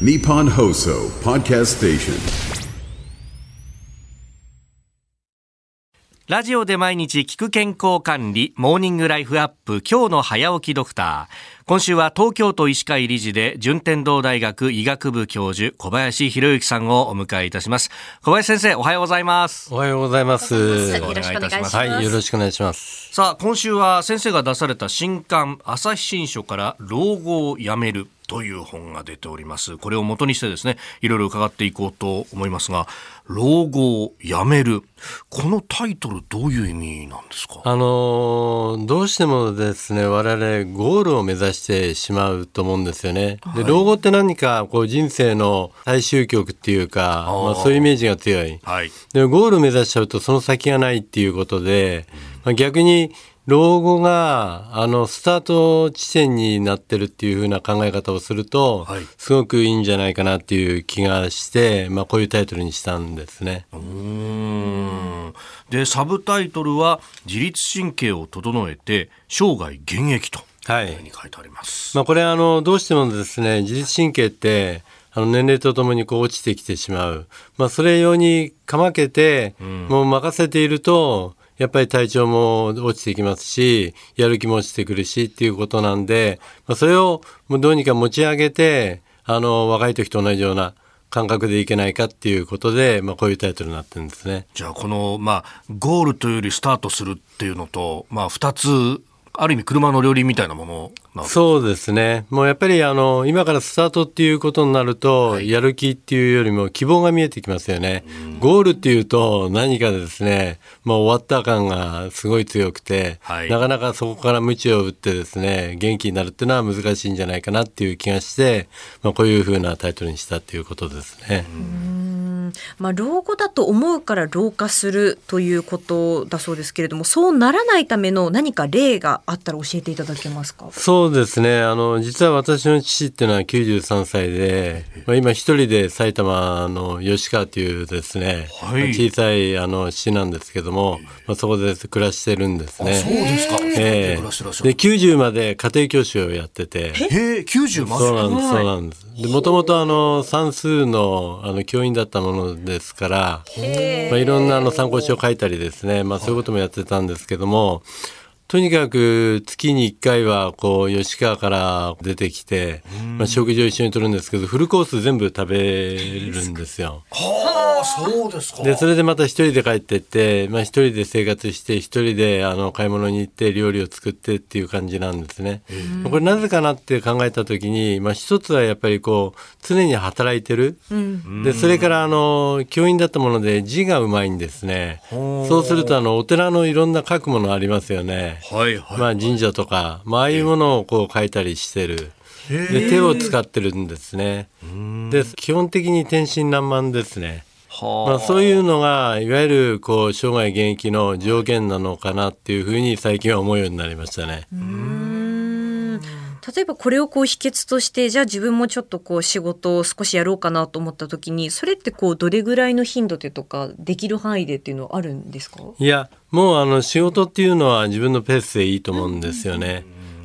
Nippon Hoso Podcast Station. ラジオで毎日聞く健康管理、モーニングライフアップ、今日の早起きドクター。今週は東京都医師会理事で、順天堂大学医学部教授、小林博之さんをお迎えいたします。小林先生、おはようございます。おはようございます。よろしくお願いします。はい、よろしくお願いします。さあ、今週は先生が出された新刊、朝日新書から老後をやめる。という本が出ております。これを元にしてですね、いろいろ伺っていこうと思いますが、老後をやめる。このタイトルどういう意味なんですか？あのーどうしてもですね、我々ゴールを目指してしまうと思うんですよね。で、老後って何かこう人生の最終局っていうか、まあそういうイメージが強い。はい。でもゴールを目指しちゃうとその先がないっていうことで、まあ、逆に老後があのスタート地点になってるっていう風な考え方をすると、はいすごくいいんじゃないかなっていう気がして、まあ、こういうタイトルにしたんですね。うーんでサブタイトルは「自律神経を整えて生涯現役」とはいいうふうに書いてあります。まあ、これあのどうしてもですね自律神経ってあの年齢とともにこう落ちてきてしまう、まあ、それ用にかまけて、もう任せているとやっぱり体調も落ちてきますしやる気も落ちてくるしっていうことなんで、まあ、それをもうどうにか持ち上げてあの若い時と同じような感覚でいけないかっていうことで、まあ、こういうタイトルになってるんですね。じゃあこの、まあ、ゴールというよりスタートするっていうのと、まあ、2つある意味車の両輪みたいなものなそうですね。もうやっぱりあの今からスタートっていうことになると、やる気っていうよりも希望が見えてきますよね。ゴールっていうと何かですね、もう終わった感がすごい強くて、はいなかなかそこから鞭を打ってですね、元気になるっていうのは難しいんじゃないかなっていう気がして、まあこういうふうなタイトルにしたっていうことですね。まあ、老後だと思うから老化するということだそうですけれどもそうならないための何か例があったら教えていただけますか？そうですね。あの、実は私の父っていうのは93歳で、まあ、今一人で埼玉の吉川というですね、はい小さいあの市なんですけども、まあ、そこで暮らしてるんですね。そうですか。ええ暮らしてらっしゃるで、90まで家庭教師をやってて、へえ、90まで。そうなんです、そうなんです。で、もともとあの、算数のあの教員だったものですから、まあ、いろんなあの参考書を書いたりですね、まあそういうこともやってたんですけども、とにかく月に1回はこう吉川から出てきて、まあ、食事を一緒にとるんですけどフルコース全部食べるんですよ。はあ、そうですか。でそれでまた一人で帰ってって、まあ、一人で生活して一人であの買い物に行って料理を作ってっていう感じなんですね。これなぜかなって考えた時に、まあ、一つはやっぱりこう常に働いてる、でそれからあの教員だったもので字がうまいんですね。そうするとあのお寺のいろんな書くものありますよね。はいはい。まあ、神社とか、まあ、ああいうものをこう書いたりしてる。で手を使ってるんですね。で基本的に天真爛漫ですね。はまあ、そういうのがいわゆるこう生涯現役の条件なのかなっていうふうに最近は思うようになりましたね。うん例えばこれをこう秘訣としてじゃあ自分もちょっとこう仕事を少しやろうかなと思った時にそれってこうどれぐらいの頻度でとかできる範囲でっていうのはあるんですか？いやもうあの仕事っていうのは自分のペースでいいと思うんですよね。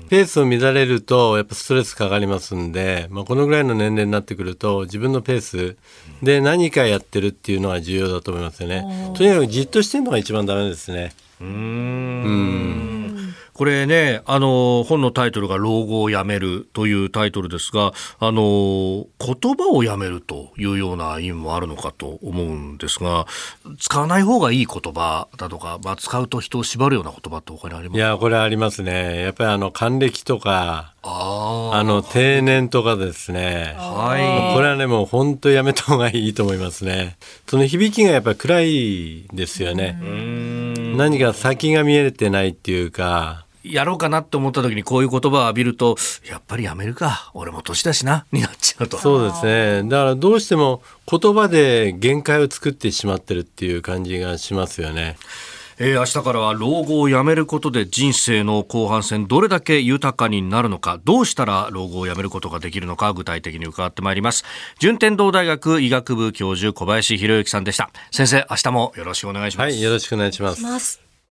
ペースを乱れるとやっぱストレスかかりますんで、まあ、このぐらいの年齢になってくると自分のペースで何かやってるっていうのは重要だと思いますよね。とにかくじっとしてるのが一番ダメですね。うーんこれね、あの、本のタイトルが老後をやめるというタイトルですが、あの、言葉をやめるというような意味もあるのかと思うんですが、使わない方がいい言葉だとか、まあ、使うと人を縛るような言葉って他にあります？かいやこれありますね。やっぱりあの還暦とかああの定年とかですね。あ、はい。これはねもう本当やめた方がいいと思いますね。その響きがやっぱり暗いですよね。何か先が見えてないっていうか。やろうかなって思った時にこういう言葉を浴びると、やっぱりやめるか。俺も年だしな。になっちゃうと。そうですね。だからどうしても言葉で限界を作ってしまってるっていう感じがしますよね。えー明日からは老後をやめることで人生の後半戦どれだけ豊かになるのかどうしたら老後をやめることができるのか具体的に伺ってまいります順天堂大学医学部教授小林博之さんでした先生明日もよろしくお願いします、はい、よろしくお願いします。ます